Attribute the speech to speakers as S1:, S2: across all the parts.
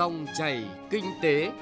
S1: Dòng chảy kinh tế.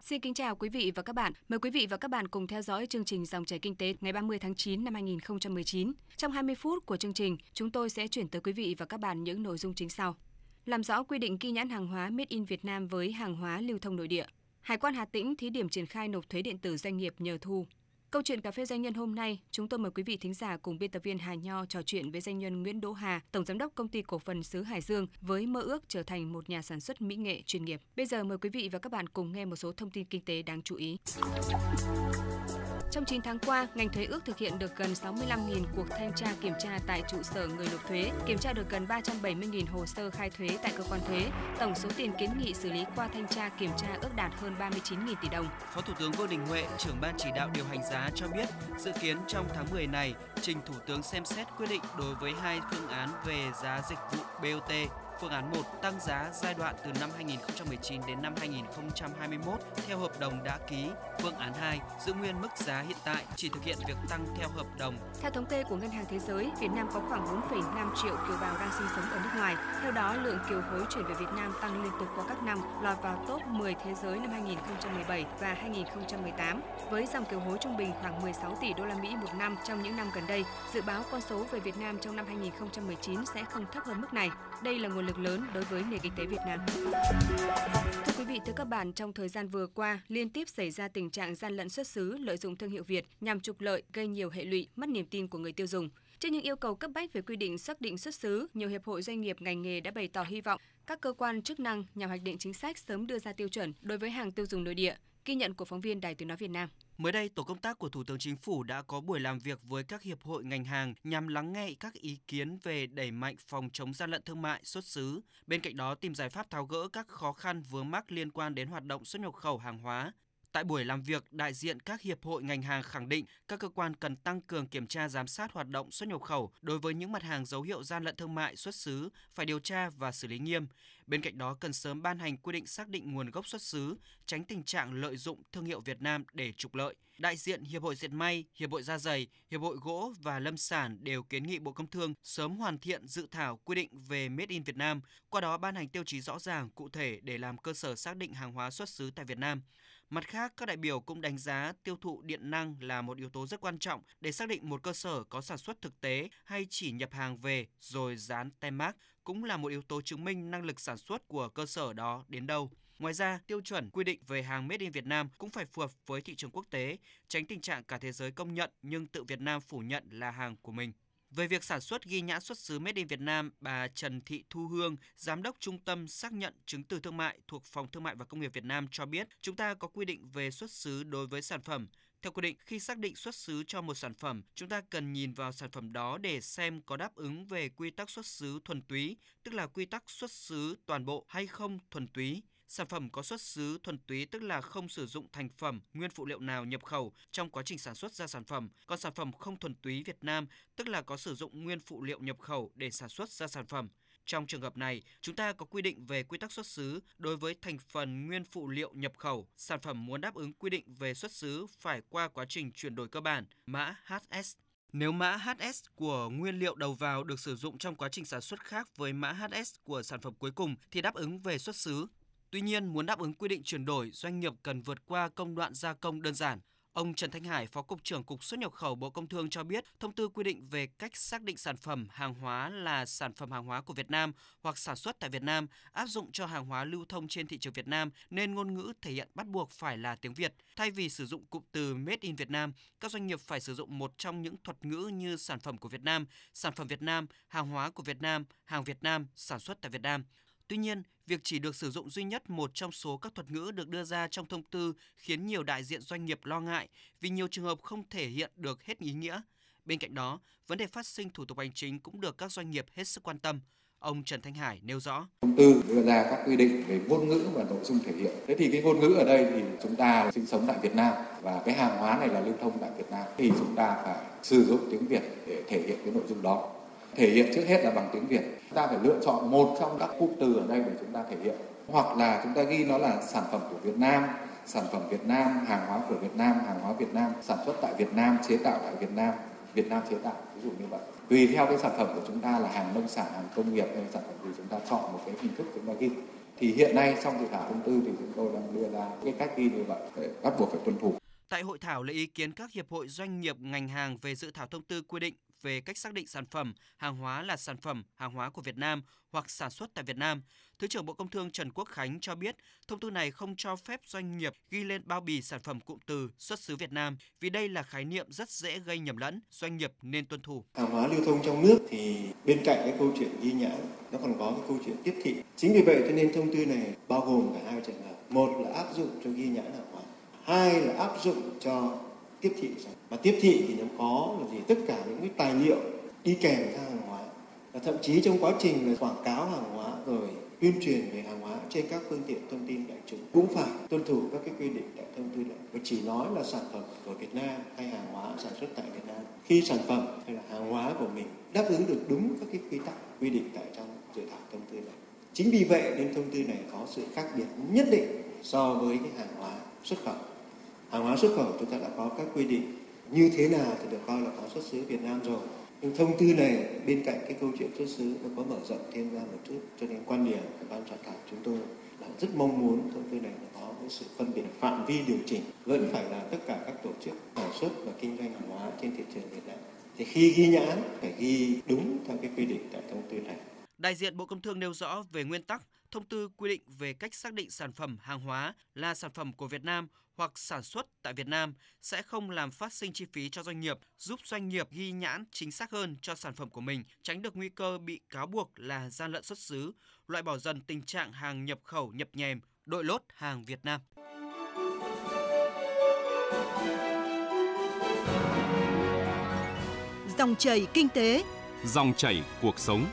S2: Xin kính chào quý vị và các bạn. Mời quý vị và các bạn cùng theo dõi chương trình Dòng chảy kinh tế ngày 30 tháng 9 năm 2019. Trong 20 phút của chương trình, chúng tôi sẽ chuyển tới quý vị và các bạn những nội dung chính sau. Làm rõ quy định ghi nhãn hàng hóa Made in Việt Nam với hàng hóa lưu thông nội địa. Hải quan Hà Tĩnh thí điểm triển khai nộp thuế điện tử doanh nghiệp nhờ thu. Câu chuyện cà phê doanh nhân hôm nay, chúng tôi mời quý vị thính giả cùng biên tập viên Hà Nho trò chuyện với doanh nhân Nguyễn Đỗ Hà, tổng giám đốc công ty cổ phần xứ Hải Dương với mơ ước trở thành một nhà sản xuất mỹ nghệ chuyên nghiệp. Bây giờ mời quý vị và các bạn cùng nghe một số thông tin kinh tế đáng chú ý. Trong 9 tháng qua, ngành thuế ước thực hiện được gần 65.000 cuộc thanh tra kiểm tra tại trụ sở người nộp thuế, kiểm tra được gần 370.000 hồ sơ khai thuế tại cơ quan thuế. Tổng số tiền kiến nghị xử lý qua thanh tra kiểm tra ước đạt hơn 39.000 tỷ đồng.
S3: Phó Thủ tướng Vương Đình Huệ, trưởng ban chỉ đạo điều hành giá cho biết, dự kiến trong tháng 10 này, trình Thủ tướng xem xét quyết định đối với hai phương án về giá dịch vụ BOT Phương án 1 tăng giá giai đoạn từ năm 2019 đến năm 2021 theo hợp đồng đã ký. Phương án 2 giữ nguyên mức giá hiện tại chỉ thực hiện việc tăng theo hợp đồng.
S2: Theo thống kê của Ngân hàng Thế giới, Việt Nam có khoảng 4,5 triệu kiều bào đang sinh sống ở nước ngoài. Theo đó, lượng kiều hối chuyển về Việt Nam tăng liên tục qua các năm, lọt vào top 10 thế giới năm 2017 và 2018. Với dòng kiều hối trung bình khoảng 16 tỷ đô la Mỹ một năm trong những năm gần đây, dự báo con số về Việt Nam trong năm 2019 sẽ không thấp hơn mức này. Đây là nguồn lực lớn đối với nền kinh tế Việt Nam. Thưa quý vị, thưa các bạn, trong thời gian vừa qua, liên tiếp xảy ra tình trạng gian lận xuất xứ, lợi dụng thương hiệu Việt nhằm trục lợi, gây nhiều hệ lụy, mất niềm tin của người tiêu dùng. Trước những yêu cầu cấp bách về quy định xác định xuất xứ, nhiều hiệp hội doanh nghiệp ngành nghề đã bày tỏ hy vọng các cơ quan chức năng nhằm hoạch định chính sách sớm đưa ra tiêu chuẩn đối với hàng tiêu dùng nội địa. Ghi nhận của phóng viên Đài Tiếng nói Việt Nam.
S3: Mới đây, tổ công tác của Thủ tướng Chính phủ đã có buổi làm việc với các hiệp hội ngành hàng nhằm lắng nghe các ý kiến về đẩy mạnh phòng chống gian lận thương mại xuất xứ. Bên cạnh đó tìm giải pháp tháo gỡ các khó khăn vướng mắc liên quan đến hoạt động xuất nhập khẩu hàng hóa, Tại buổi làm việc, đại diện các hiệp hội ngành hàng khẳng định các cơ quan cần tăng cường kiểm tra giám sát hoạt động xuất nhập khẩu đối với những mặt hàng dấu hiệu gian lận thương mại xuất xứ, phải điều tra và xử lý nghiêm. Bên cạnh đó cần sớm ban hành quy định xác định nguồn gốc xuất xứ, tránh tình trạng lợi dụng thương hiệu Việt Nam để trục lợi. Đại diện Hiệp hội Dệt may, Hiệp hội Da dày, Hiệp hội Gỗ và Lâm sản đều kiến nghị Bộ Công Thương sớm hoàn thiện dự thảo quy định về Made in Việt Nam, qua đó ban hành tiêu chí rõ ràng, cụ thể để làm cơ sở xác định hàng hóa xuất xứ tại Việt Nam. Mặt khác, các đại biểu cũng đánh giá tiêu thụ điện năng là một yếu tố rất quan trọng để xác định một cơ sở có sản xuất thực tế hay chỉ nhập hàng về rồi dán tem mác cũng là một yếu tố chứng minh năng lực sản xuất của cơ sở đó đến đâu. Ngoài ra, tiêu chuẩn quy định về hàng Made in Việt Nam cũng phải phù hợp với thị trường quốc tế, tránh tình trạng cả thế giới công nhận nhưng tự Việt Nam phủ nhận là hàng của mình. Về việc sản xuất ghi nhãn xuất xứ Made in Việt Nam, bà Trần Thị Thu Hương, Giám đốc Trung tâm xác nhận chứng từ thương mại thuộc Phòng Thương mại và Công nghiệp Việt Nam cho biết, chúng ta có quy định về xuất xứ đối với sản phẩm. Theo quy định, khi xác định xuất xứ cho một sản phẩm, chúng ta cần nhìn vào sản phẩm đó để xem có đáp ứng về quy tắc xuất xứ thuần túy, tức là quy tắc xuất xứ toàn bộ hay không thuần túy. Sản phẩm có xuất xứ thuần túy tức là không sử dụng thành phẩm, nguyên phụ liệu nào nhập khẩu trong quá trình sản xuất ra sản phẩm. Còn sản phẩm không thuần túy Việt Nam tức là có sử dụng nguyên phụ liệu nhập khẩu để sản xuất ra sản phẩm. Trong trường hợp này, chúng ta có quy định về quy tắc xuất xứ đối với thành phần nguyên phụ liệu nhập khẩu. Sản phẩm muốn đáp ứng quy định về xuất xứ phải qua quá trình chuyển đổi cơ bản, mã HS. Nếu mã HS của nguyên liệu đầu vào được sử dụng trong quá trình sản xuất khác với mã HS của sản phẩm cuối cùng thì đáp ứng về xuất xứ. Tuy nhiên, muốn đáp ứng quy định chuyển đổi, doanh nghiệp cần vượt qua công đoạn gia công đơn giản. Ông Trần Thanh Hải, Phó Cục trưởng Cục xuất nhập khẩu Bộ Công Thương cho biết, thông tư quy định về cách xác định sản phẩm hàng hóa là sản phẩm hàng hóa của Việt Nam hoặc sản xuất tại Việt Nam áp dụng cho hàng hóa lưu thông trên thị trường Việt Nam nên ngôn ngữ thể hiện bắt buộc phải là tiếng Việt. Thay vì sử dụng cụm từ Made in Việt Nam, các doanh nghiệp phải sử dụng một trong những thuật ngữ như sản phẩm của Việt Nam, sản phẩm Việt Nam, hàng hóa của Việt Nam, hàng Việt Nam, sản xuất tại Việt Nam. Tuy nhiên, việc chỉ được sử dụng duy nhất một trong số các thuật ngữ được đưa ra trong thông tư khiến nhiều đại diện doanh nghiệp lo ngại vì nhiều trường hợp không thể hiện được hết ý nghĩa. Bên cạnh đó, vấn đề phát sinh thủ tục hành chính cũng được các doanh nghiệp hết sức quan tâm. Ông Trần Thanh Hải nêu rõ.
S4: Thông tư đưa ra các quy định về ngôn ngữ và nội dung thể hiện. Thế thì cái ngôn ngữ ở đây thì chúng ta sinh sống tại Việt Nam và cái hàng hóa này là lưu thông tại Việt Nam thì chúng ta phải sử dụng tiếng Việt để thể hiện cái nội dung đó thể hiện trước hết là bằng tiếng Việt. Chúng ta phải lựa chọn một trong các cụm từ ở đây để chúng ta thể hiện. Hoặc là chúng ta ghi nó là sản phẩm của Việt Nam, sản phẩm Việt Nam, hàng hóa của Việt Nam, hàng hóa Việt Nam, sản xuất tại Việt Nam, chế tạo tại Việt Nam. Việt Nam chế tạo ví dụ như vậy tùy theo cái sản phẩm của chúng ta là hàng nông sản hàng công nghiệp hay sản phẩm thì chúng ta chọn một cái hình thức chúng ta ghi thì hiện nay trong dự thảo thông tư thì chúng tôi đang đưa ra cái cách ghi như vậy để bắt buộc phải tuân thủ
S3: Tại hội thảo lấy ý kiến các hiệp hội doanh nghiệp ngành hàng về dự thảo thông tư quy định về cách xác định sản phẩm, hàng hóa là sản phẩm, hàng hóa của Việt Nam hoặc sản xuất tại Việt Nam. Thứ trưởng Bộ Công Thương Trần Quốc Khánh cho biết, thông tư này không cho phép doanh nghiệp ghi lên bao bì sản phẩm cụm từ xuất xứ Việt Nam vì đây là khái niệm rất dễ gây nhầm lẫn, doanh nghiệp nên tuân thủ.
S5: Hàng hóa lưu thông trong nước thì bên cạnh cái câu chuyện ghi nhãn, nó còn có cái câu chuyện tiếp thị. Chính vì vậy cho nên thông tư này bao gồm cả hai trường hợp. Một là áp dụng cho ghi nhãn hàng hóa, hai là áp dụng cho tiếp thị và tiếp thị thì nó có là gì? Tất cả những cái tài liệu đi kèm theo hàng hóa. Và thậm chí trong quá trình là quảng cáo hàng hóa rồi tuyên truyền về hàng hóa trên các phương tiện thông tin đại chúng, cũng phải tuân thủ các cái quy định tại thông tư này và chỉ nói là sản phẩm của Việt Nam hay hàng hóa sản xuất tại Việt Nam, khi sản phẩm hay là hàng hóa của mình đáp ứng được đúng các cái quy tắc, quy định tại trong dự thảo thông tư này. Chính vì vậy nên thông tư này có sự khác biệt nhất định so với cái hàng hóa xuất khẩu hàng hóa xuất khẩu chúng ta đã có các quy định. Như thế nào thì được coi là có xuất xứ Việt Nam rồi. Nhưng thông tư này bên cạnh cái câu chuyện xuất xứ nó có mở rộng thêm ra một chút. Cho nên quan điểm của ban soạn thảo chúng tôi là rất mong muốn thông tư này nó có cái sự phân biệt phạm vi điều chỉnh. Vẫn phải là tất cả các tổ chức sản xuất và kinh doanh hàng hóa trên thị trường Việt Nam. Thì khi ghi nhãn phải ghi đúng theo cái quy định tại thông tư này.
S3: Đại diện Bộ Công Thương nêu rõ về nguyên tắc, thông tư quy định về cách xác định sản phẩm hàng hóa là sản phẩm của Việt Nam hoặc sản xuất tại Việt Nam sẽ không làm phát sinh chi phí cho doanh nghiệp, giúp doanh nghiệp ghi nhãn chính xác hơn cho sản phẩm của mình, tránh được nguy cơ bị cáo buộc là gian lận xuất xứ, loại bỏ dần tình trạng hàng nhập khẩu nhập nhèm, đội lốt hàng Việt Nam.
S6: Dòng chảy kinh tế,
S1: dòng chảy cuộc sống.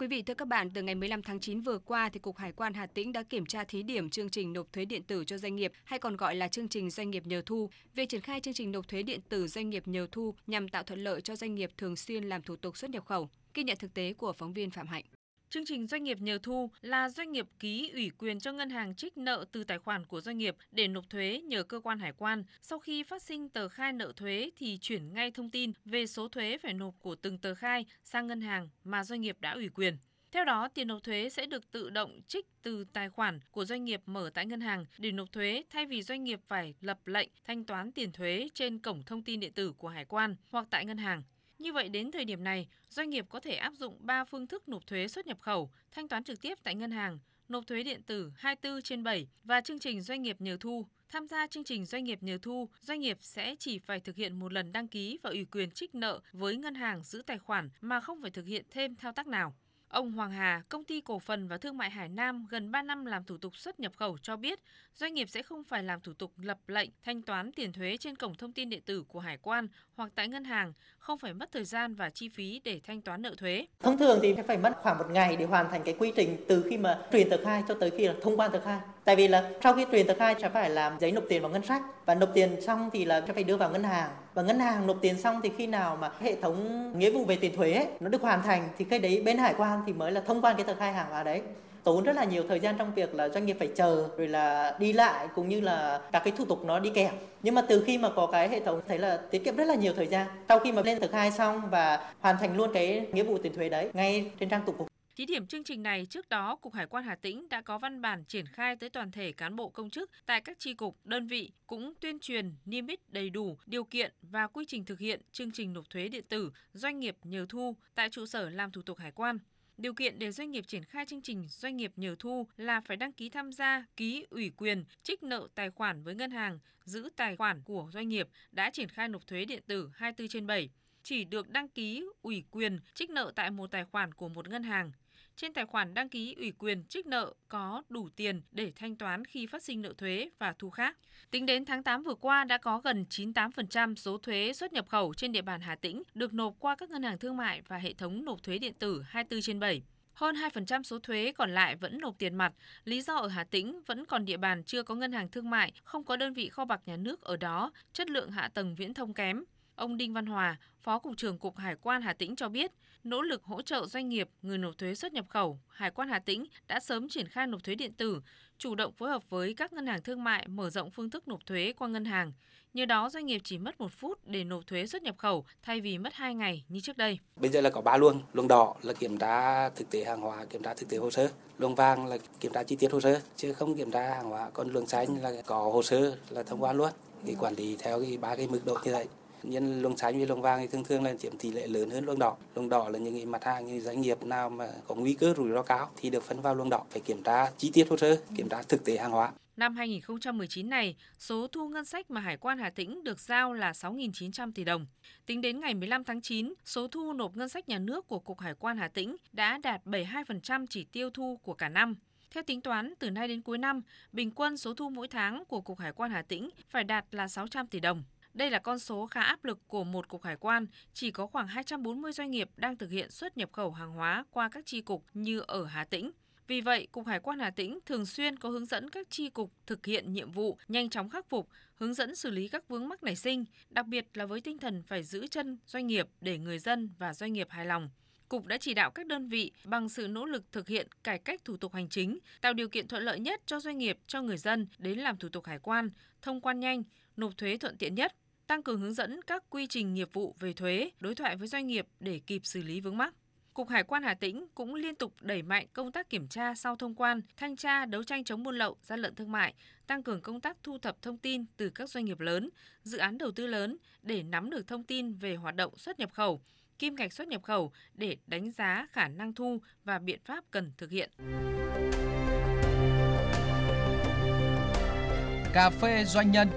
S2: Quý vị, thưa các bạn, từ ngày 15 tháng 9 vừa qua thì Cục Hải quan Hà Tĩnh đã kiểm tra thí điểm chương trình nộp thuế điện tử cho doanh nghiệp hay còn gọi là chương trình doanh nghiệp nhờ thu. Việc triển khai chương trình nộp thuế điện tử doanh nghiệp nhờ thu nhằm tạo thuận lợi cho doanh nghiệp thường xuyên làm thủ tục xuất nhập khẩu. Ghi nhận thực tế của phóng viên Phạm Hạnh.
S7: Chương trình doanh nghiệp nhờ thu là doanh nghiệp ký ủy quyền cho ngân hàng trích nợ từ tài khoản của doanh nghiệp để nộp thuế nhờ cơ quan hải quan. Sau khi phát sinh tờ khai nợ thuế thì chuyển ngay thông tin về số thuế phải nộp của từng tờ khai sang ngân hàng mà doanh nghiệp đã ủy quyền. Theo đó, tiền nộp thuế sẽ được tự động trích từ tài khoản của doanh nghiệp mở tại ngân hàng để nộp thuế thay vì doanh nghiệp phải lập lệnh thanh toán tiền thuế trên cổng thông tin điện tử của hải quan hoặc tại ngân hàng. Như vậy đến thời điểm này, doanh nghiệp có thể áp dụng 3 phương thức nộp thuế xuất nhập khẩu, thanh toán trực tiếp tại ngân hàng, nộp thuế điện tử 24 trên 7 và chương trình doanh nghiệp nhờ thu. Tham gia chương trình doanh nghiệp nhờ thu, doanh nghiệp sẽ chỉ phải thực hiện một lần đăng ký và ủy quyền trích nợ với ngân hàng giữ tài khoản mà không phải thực hiện thêm thao tác nào. Ông Hoàng Hà, công ty cổ phần và thương mại Hải Nam gần 3 năm làm thủ tục xuất nhập khẩu cho biết, doanh nghiệp sẽ không phải làm thủ tục lập lệnh thanh toán tiền thuế trên cổng thông tin điện tử của hải quan hoặc tại ngân hàng, không phải mất thời gian và chi phí để thanh toán nợ thuế.
S8: Thông thường thì phải mất khoảng một ngày để hoàn thành cái quy trình từ khi mà truyền tờ khai cho tới khi là thông quan tờ khai. Tại vì là sau khi truyền tờ khai sẽ phải làm giấy nộp tiền vào ngân sách. Và nộp tiền xong thì là sẽ phải đưa vào ngân hàng. Và ngân hàng nộp tiền xong thì khi nào mà hệ thống nghĩa vụ về tiền thuế ấy, nó được hoàn thành thì cái đấy bên hải quan thì mới là thông quan cái tờ khai hàng hóa đấy. Tốn rất là nhiều thời gian trong việc là doanh nghiệp phải chờ rồi là đi lại cũng như là các cái thủ tục nó đi kèm. Nhưng mà từ khi mà có cái hệ thống thấy là tiết kiệm rất là nhiều thời gian. Sau khi mà lên tờ khai xong và hoàn thành luôn cái nghĩa vụ tiền thuế đấy ngay trên trang tục. cục
S7: Thí điểm chương trình này trước đó, Cục Hải quan Hà Tĩnh đã có văn bản triển khai tới toàn thể cán bộ công chức tại các tri cục, đơn vị cũng tuyên truyền niêm yết đầy đủ điều kiện và quy trình thực hiện chương trình nộp thuế điện tử doanh nghiệp nhờ thu tại trụ sở làm thủ tục hải quan. Điều kiện để doanh nghiệp triển khai chương trình doanh nghiệp nhờ thu là phải đăng ký tham gia, ký ủy quyền, trích nợ tài khoản với ngân hàng, giữ tài khoản của doanh nghiệp đã triển khai nộp thuế điện tử 24 trên 7 chỉ được đăng ký ủy quyền trích nợ tại một tài khoản của một ngân hàng. Trên tài khoản đăng ký ủy quyền trích nợ có đủ tiền để thanh toán khi phát sinh nợ thuế và thu khác. Tính đến tháng 8 vừa qua đã có gần 98% số thuế xuất nhập khẩu trên địa bàn Hà Tĩnh được nộp qua các ngân hàng thương mại và hệ thống nộp thuế điện tử 24 trên 7. Hơn 2% số thuế còn lại vẫn nộp tiền mặt. Lý do ở Hà Tĩnh vẫn còn địa bàn chưa có ngân hàng thương mại, không có đơn vị kho bạc nhà nước ở đó, chất lượng hạ tầng viễn thông kém. Ông Đinh Văn Hòa, Phó Cục trưởng Cục Hải quan Hà Tĩnh cho biết, nỗ lực hỗ trợ doanh nghiệp, người nộp thuế xuất nhập khẩu, Hải quan Hà Tĩnh đã sớm triển khai nộp thuế điện tử, chủ động phối hợp với các ngân hàng thương mại mở rộng phương thức nộp thuế qua ngân hàng. Nhờ đó doanh nghiệp chỉ mất một phút để nộp thuế xuất nhập khẩu thay vì mất 2 ngày như trước đây.
S6: Bây giờ là có ba luồng, luồng đỏ là kiểm tra thực tế hàng hóa, kiểm tra thực tế hồ sơ, luồng vàng là kiểm tra chi tiết hồ sơ, chứ không kiểm tra hàng hóa, còn luồng xanh là có hồ sơ là thông quan luôn. Thì quản lý theo cái ba cái mức độ như vậy nhân luồng xanh với luồng vàng thì thường thường là chiếm tỷ lệ lớn hơn luồng đỏ. Luồng đỏ là những cái mặt hàng như doanh nghiệp nào mà có nguy cơ rủi ro cao thì được phân vào luồng đỏ, phải kiểm tra chi tiết hồ sơ, kiểm tra thực tế hàng hóa.
S7: Năm 2019 này, số thu ngân sách mà Hải quan Hà Tĩnh được giao là 6.900 tỷ đồng. Tính đến ngày 15 tháng 9, số thu nộp ngân sách nhà nước của Cục Hải quan Hà Tĩnh đã đạt 72% chỉ tiêu thu của cả năm. Theo tính toán, từ nay đến cuối năm, bình quân số thu mỗi tháng của Cục Hải quan Hà Tĩnh phải đạt là 600 tỷ đồng. Đây là con số khá áp lực của một cục hải quan, chỉ có khoảng 240 doanh nghiệp đang thực hiện xuất nhập khẩu hàng hóa qua các chi cục như ở Hà Tĩnh. Vì vậy, Cục Hải quan Hà Tĩnh thường xuyên có hướng dẫn các chi cục thực hiện nhiệm vụ nhanh chóng khắc phục, hướng dẫn xử lý các vướng mắc nảy sinh, đặc biệt là với tinh thần phải giữ chân doanh nghiệp để người dân và doanh nghiệp hài lòng. Cục đã chỉ đạo các đơn vị bằng sự nỗ lực thực hiện cải cách thủ tục hành chính, tạo điều kiện thuận lợi nhất cho doanh nghiệp, cho người dân đến làm thủ tục hải quan, thông quan nhanh, nộp thuế thuận tiện nhất, tăng cường hướng dẫn các quy trình nghiệp vụ về thuế, đối thoại với doanh nghiệp để kịp xử lý vướng mắc. Cục Hải quan Hà Tĩnh cũng liên tục đẩy mạnh công tác kiểm tra sau thông quan, thanh tra, đấu tranh chống buôn lậu, gian lận thương mại, tăng cường công tác thu thập thông tin từ các doanh nghiệp lớn, dự án đầu tư lớn để nắm được thông tin về hoạt động xuất nhập khẩu, kim ngạch xuất nhập khẩu để đánh giá khả năng thu và biện pháp cần thực hiện.
S9: Cà phê doanh nhân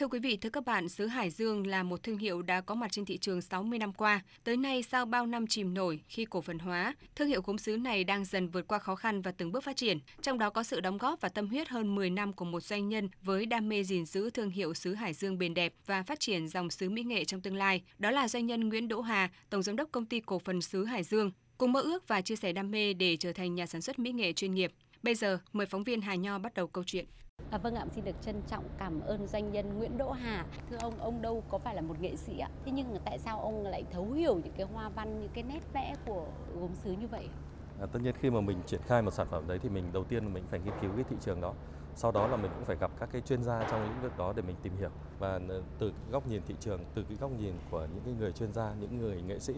S2: Thưa quý vị, thưa các bạn, sứ Hải Dương là một thương hiệu đã có mặt trên thị trường 60 năm qua. Tới nay, sau bao năm chìm nổi khi cổ phần hóa, thương hiệu gốm sứ này đang dần vượt qua khó khăn và từng bước phát triển. Trong đó có sự đóng góp và tâm huyết hơn 10 năm của một doanh nhân với đam mê gìn giữ thương hiệu sứ Hải Dương bền đẹp và phát triển dòng sứ mỹ nghệ trong tương lai. Đó là doanh nhân Nguyễn Đỗ Hà, Tổng giám đốc công ty cổ phần sứ Hải Dương, cùng mơ ước và chia sẻ đam mê để trở thành nhà sản xuất mỹ nghệ chuyên nghiệp. Bây giờ, mời phóng viên Hà Nho bắt đầu câu chuyện.
S10: À, vâng ạ, xin được trân trọng cảm ơn doanh nhân Nguyễn Đỗ Hà. Thưa ông, ông đâu có phải là một nghệ sĩ ạ. Thế nhưng tại sao ông lại thấu hiểu những cái hoa văn, những cái nét vẽ của gốm sứ như vậy?
S11: À, tất nhiên khi mà mình triển khai một sản phẩm đấy thì mình đầu tiên mình phải nghiên cứu cái thị trường đó. Sau đó là mình cũng phải gặp các cái chuyên gia trong lĩnh vực đó để mình tìm hiểu và ờ, từ góc nhìn thị trường, từ cái góc nhìn của những cái người chuyên gia, những người nghệ sĩ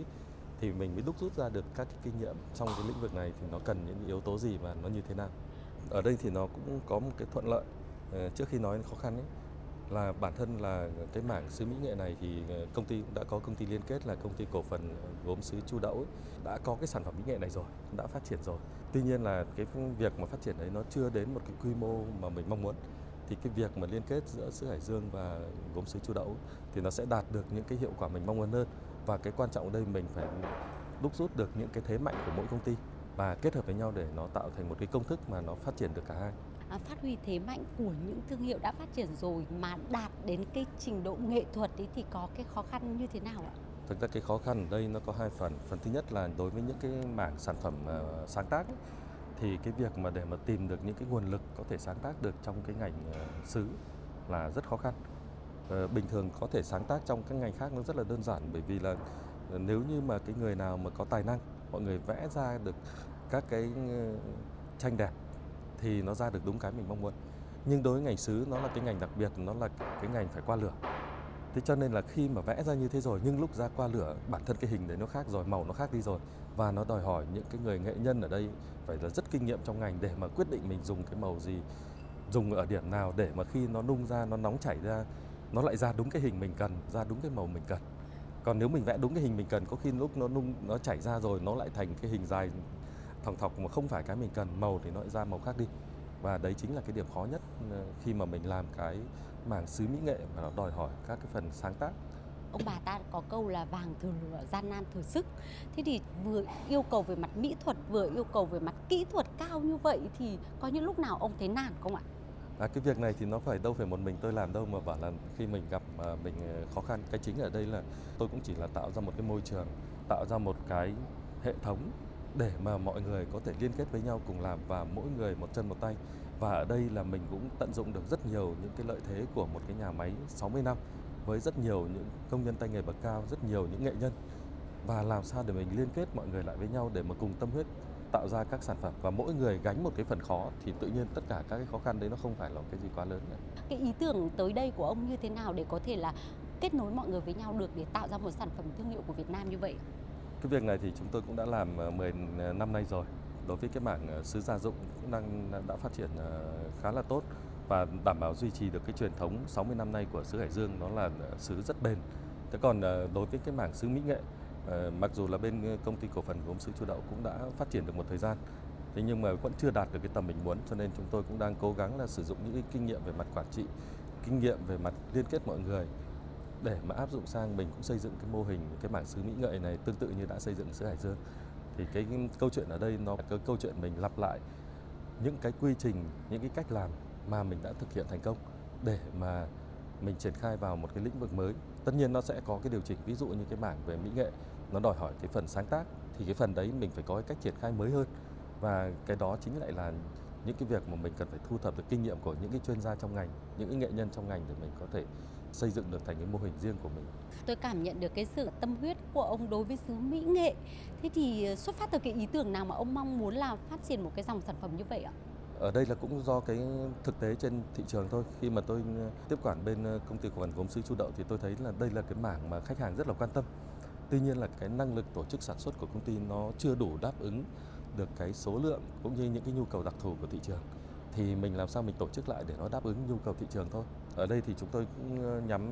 S11: thì mình mới đúc rút ra được các cái kinh nghiệm trong cái lĩnh vực này thì nó cần những yếu tố gì và nó như thế nào. Ở đây thì nó cũng có một cái thuận lợi ờ, trước khi nói khó khăn ấy là bản thân là cái mảng sứ mỹ nghệ này thì ờ, công ty cũng đã có công ty liên kết là công ty cổ phần gốm sứ Chu Đậu ấy, đã có cái sản phẩm mỹ nghệ này rồi, đã phát triển rồi. Tuy nhiên là cái việc mà phát triển đấy nó chưa đến một cái quy mô mà mình mong muốn. Thì cái việc mà liên kết giữa sứ Hải Dương và gốm sứ Chu Đậu thì nó sẽ đạt được những cái hiệu quả mình mong muốn hơn. Và cái quan trọng ở đây mình phải đúc rút được những cái thế mạnh của mỗi công ty và kết hợp với nhau để nó tạo thành một cái công thức mà nó phát triển được cả hai.
S10: À, phát huy thế mạnh của những thương hiệu đã phát triển rồi mà đạt đến cái trình độ nghệ thuật ấy thì có cái khó khăn như thế nào ạ?
S11: Thực ra cái khó khăn ở đây nó có hai phần. Phần thứ nhất là đối với những cái mảng sản phẩm uh, sáng tác ấy, thì cái việc mà để mà tìm được những cái nguồn lực có thể sáng tác được trong cái ngành uh, sứ là rất khó khăn. Ờ, bình thường có thể sáng tác trong các ngành khác nó rất là đơn giản bởi vì là ờ, nếu như mà cái người nào mà có tài năng, mọi người vẽ ra được các cái ờ, tranh đẹp thì nó ra được đúng cái mình mong muốn. Nhưng đối với ngành sứ nó là cái ngành đặc biệt nó là cái ngành phải qua lửa. Thế cho nên là khi mà vẽ ra như thế rồi nhưng lúc ra qua lửa bản thân cái hình đấy nó khác rồi màu nó khác đi rồi và nó đòi hỏi những cái người nghệ nhân ở đây phải là rất kinh nghiệm trong ngành để mà quyết định mình dùng cái màu gì dùng ở điểm nào để mà khi nó nung ra nó nóng chảy ra nó lại ra đúng cái hình mình cần, ra đúng cái màu mình cần. Còn nếu mình vẽ đúng cái hình mình cần, có khi lúc nó nung, nó chảy ra rồi, nó lại thành cái hình dài thòng thọc mà không phải cái mình cần, màu thì nó lại ra màu khác đi. Và đấy chính là cái điểm khó nhất ờ, khi mà mình làm cái mảng sứ mỹ nghệ mà nó đòi hỏi các cái phần sáng tác.
S10: Ông bà ta có câu là vàng thừa lửa gian nan thừa sức thế thì vừa yêu cầu về mặt mỹ thuật, vừa yêu cầu về mặt kỹ thuật cao như vậy thì có những lúc nào ông thấy nản không ạ?
S11: À, cái việc này thì nó phải đâu phải một mình tôi làm đâu mà bảo là khi mình gặp mà mình ờ, khó khăn cái chính ở đây là tôi cũng chỉ là tạo ra một cái môi trường tạo ra một cái hệ thống để mà mọi người có thể liên kết với nhau cùng làm và mỗi người một chân một tay. Và ở đây là mình cũng tận dụng được rất nhiều những cái lợi thế của một cái nhà máy 60 năm với rất nhiều những công nhân tay nghề bậc cao, rất nhiều những nghệ nhân và làm sao để mình liên kết mọi người lại với nhau để mà cùng tâm huyết tạo ra các sản phẩm và mỗi người gánh một cái phần khó thì tự nhiên tất cả các cái khó khăn đấy nó không phải là cái gì quá lớn nữa.
S10: Cái ý tưởng tới đây của ông như thế nào để có thể là kết nối mọi người với nhau được để tạo ra một sản phẩm thương hiệu của Việt Nam như vậy?
S11: Cái việc này thì chúng tôi cũng đã làm 10 ờ, năm nay rồi. Đối với cái mảng ờ, sứ gia dụng cũng đang đã phát triển ờ, khá là tốt và đảm bảo duy trì được cái truyền thống 60 năm nay của sứ Hải Dương nó là sứ rất bền. Thế còn đối với cái mảng sứ mỹ nghệ Ờ, mặc dù là bên ờ, công ty cổ phần gốm sứ Chu Đậu cũng đã phát triển được một thời gian thế nhưng mà vẫn chưa đạt được cái tầm mình muốn cho nên chúng tôi cũng đang cố gắng là sử dụng những cái kinh nghiệm về mặt quản trị kinh nghiệm về mặt liên kết mọi người để mà áp dụng sang mình cũng xây dựng cái mô hình cái mảng sứ mỹ nghệ này tương tự như đã xây dựng sứ Hải Dương. Thì cái, câu chuyện ở đây nó cái câu chuyện mình lặp lại những cái quy trình những cái cách làm mà mình đã thực hiện thành công để mà mình triển khai vào một cái lĩnh vực mới tất nhiên nó sẽ có cái điều chỉnh, ví dụ như cái mảng về mỹ nghệ, nó đòi hỏi cái phần sáng tác, thì cái phần đấy mình phải có cái cách triển khai mới hơn và cái đó chính lại là những cái việc mà mình cần phải thu thập được kinh nghiệm của những cái chuyên gia trong ngành, những cái nghệ nhân trong ngành để mình có thể xây dựng được thành cái mô hình riêng của mình.
S10: Tôi cảm nhận được cái sự tâm huyết của ông đối với xứ mỹ nghệ. Thế thì ờ, xuất phát từ cái ý tưởng nào mà ông mong muốn là phát triển một cái dòng sản phẩm như vậy ạ?
S11: Ở đây là cũng do cái thực tế trên thị trường thôi. Khi mà tôi ờ, tiếp quản bên ờ, công ty cổ phần gốm sứ Chu Đậu thì tôi thấy là đây là cái mảng mà khách hàng rất là quan tâm. Tuy nhiên là cái năng lực tổ chức sản xuất của công ty nó chưa đủ đáp ứng được cái số lượng cũng như những cái nhu cầu đặc thù của thị trường thì mình làm sao mình tổ chức lại để nó đáp ứng nhu cầu thị trường thôi. Ở đây thì chúng tôi cũng ờ, nhắm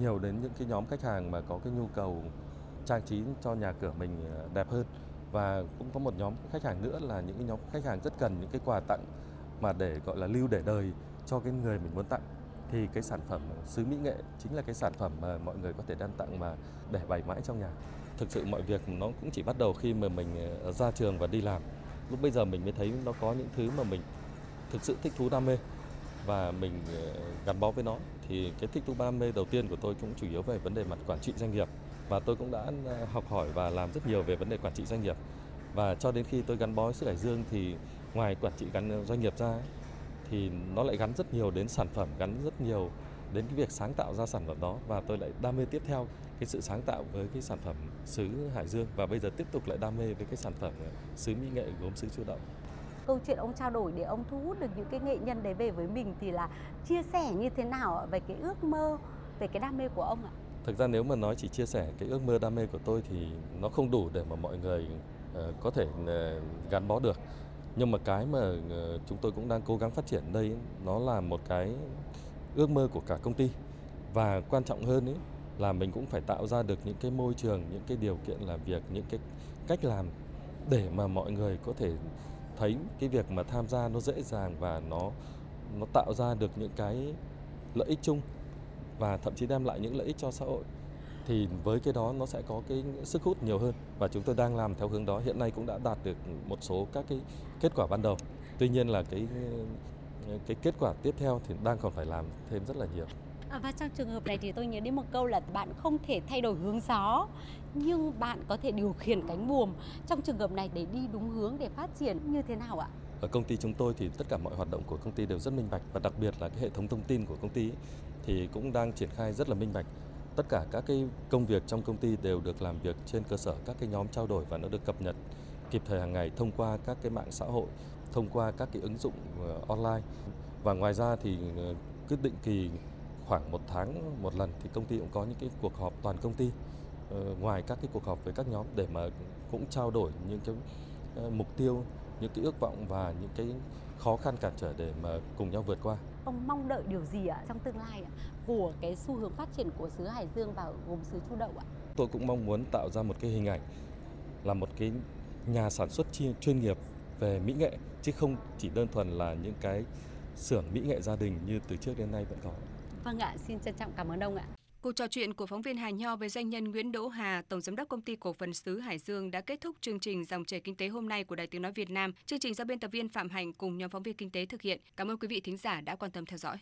S11: nhiều đến những cái nhóm khách hàng mà có cái nhu cầu trang trí cho nhà cửa mình đẹp hơn và cũng có một nhóm khách hàng nữa là những cái nhóm khách hàng rất cần những cái quà tặng mà để, gọi là, lưu để đời cho cái người mình muốn tặng. Thì cái sản phẩm sứ mỹ nghệ chính là cái sản phẩm mà mọi người có thể đem tặng mà để bày mãi trong nhà. Thực sự mọi việc nó cũng chỉ bắt đầu khi mà mình ờ, ra trường và đi làm. Lúc bây giờ mình mới thấy nó có những thứ mà mình thực sự thích thú, đam mê và mình ờ, gắn bó với nó thì cái thích thú đam mê đầu tiên của tôi cũng chủ yếu về vấn đề mặt quản trị doanh nghiệp. Và tôi cũng đã ờ, học hỏi và làm rất nhiều về vấn đề quản trị doanh nghiệp. Và cho đến khi tôi gắn bó với sức Hải Dương thì ngoài quản trị gắn ờ, doanh nghiệp ra thì nó lại gắn rất nhiều đến sản phẩm, gắn rất nhiều đến cái việc sáng tạo ra sản phẩm đó. Và tôi lại đam mê tiếp theo cái sự sáng tạo với cái sản phẩm sứ Hải Dương. Và bây giờ tiếp tục lại đam mê với cái sản phẩm ờ, sứ mỹ nghệ gốm sứ Chu động
S10: câu chuyện ông trao đổi để ông thu hút được những cái nghệ nhân đấy về với mình thì là chia sẻ như thế nào về cái ước mơ về cái đam mê của ông ạ?
S11: Thực ra nếu mà nói chỉ chia sẻ cái ước mơ đam mê của tôi thì nó không đủ để mà mọi người uh, có thể uh, gắn bó được. Nhưng mà cái mà uh, chúng tôi cũng đang cố gắng phát triển đây nó là một cái ước mơ của cả công ty. Và quan trọng hơn ấy là mình cũng phải tạo ra được những cái môi trường những cái điều kiện làm việc những cái cách làm để mà mọi người có thể thấy cái việc mà tham gia nó dễ dàng và nó nó tạo ra được những cái lợi ích chung và thậm chí đem lại những lợi ích cho xã hội, thì với cái đó nó sẽ có cái sức hút nhiều hơn và chúng tôi đang làm theo hướng đó. Hiện nay cũng đã đạt được một số các cái kết quả ban đầu. Tuy nhiên là cái cái kết quả tiếp theo thì đang còn phải làm thêm rất là nhiều.
S10: À, và trong trường hợp này thì tôi nhớ đến một câu là bạn không thể thay đổi hướng gió nhưng bạn có thể điều khiển cánh buồm trong trường hợp này để đi đúng hướng để phát triển như thế nào ạ?
S11: Ở công ty chúng tôi thì tất cả mọi hoạt động của công ty đều rất minh bạch và đặc biệt là cái hệ thống thông tin của công ty thì cũng đang triển khai rất là minh bạch. Tất cả các cái công việc trong công ty đều được làm việc trên cơ sở các cái nhóm trao đổi và nó được cập nhật kịp thời hàng ngày thông qua các cái mạng xã hội, thông qua các cái ứng dụng ờ, online. Và ngoài ra thì ờ, cứ định kỳ khoảng một tháng một lần thì công ty cũng có những cái cuộc họp toàn công ty ờ, ngoài các cái cuộc họp với các nhóm để mà cũng trao đổi những cái ờ, mục tiêu những cái ước vọng và những cái khó khăn cản trở để mà cùng nhau vượt qua.
S10: Ông mong đợi điều gì ạ trong tương lai ạ của cái xu hướng phát triển của xứ Hải Dương và gồm xứ Chu Đậu ạ?
S11: Tôi cũng mong muốn tạo ra một cái hình ảnh là một cái nhà sản xuất chuyên nghiệp về mỹ nghệ chứ không chỉ đơn thuần là những cái xưởng mỹ nghệ gia đình như từ trước đến nay vẫn có.
S10: Vâng ạ, xin trân trọng cảm ơn ông ạ.
S2: Cuộc trò chuyện của phóng viên Hà Nho với doanh nhân Nguyễn Đỗ Hà, Tổng Giám đốc Công ty Cổ phần Sứ Hải Dương đã kết thúc chương trình Dòng chảy Kinh tế hôm nay của Đài Tiếng Nói Việt Nam. Chương trình do biên tập viên Phạm Hành cùng nhóm phóng viên Kinh tế thực hiện. Cảm ơn quý vị thính giả đã quan tâm theo dõi.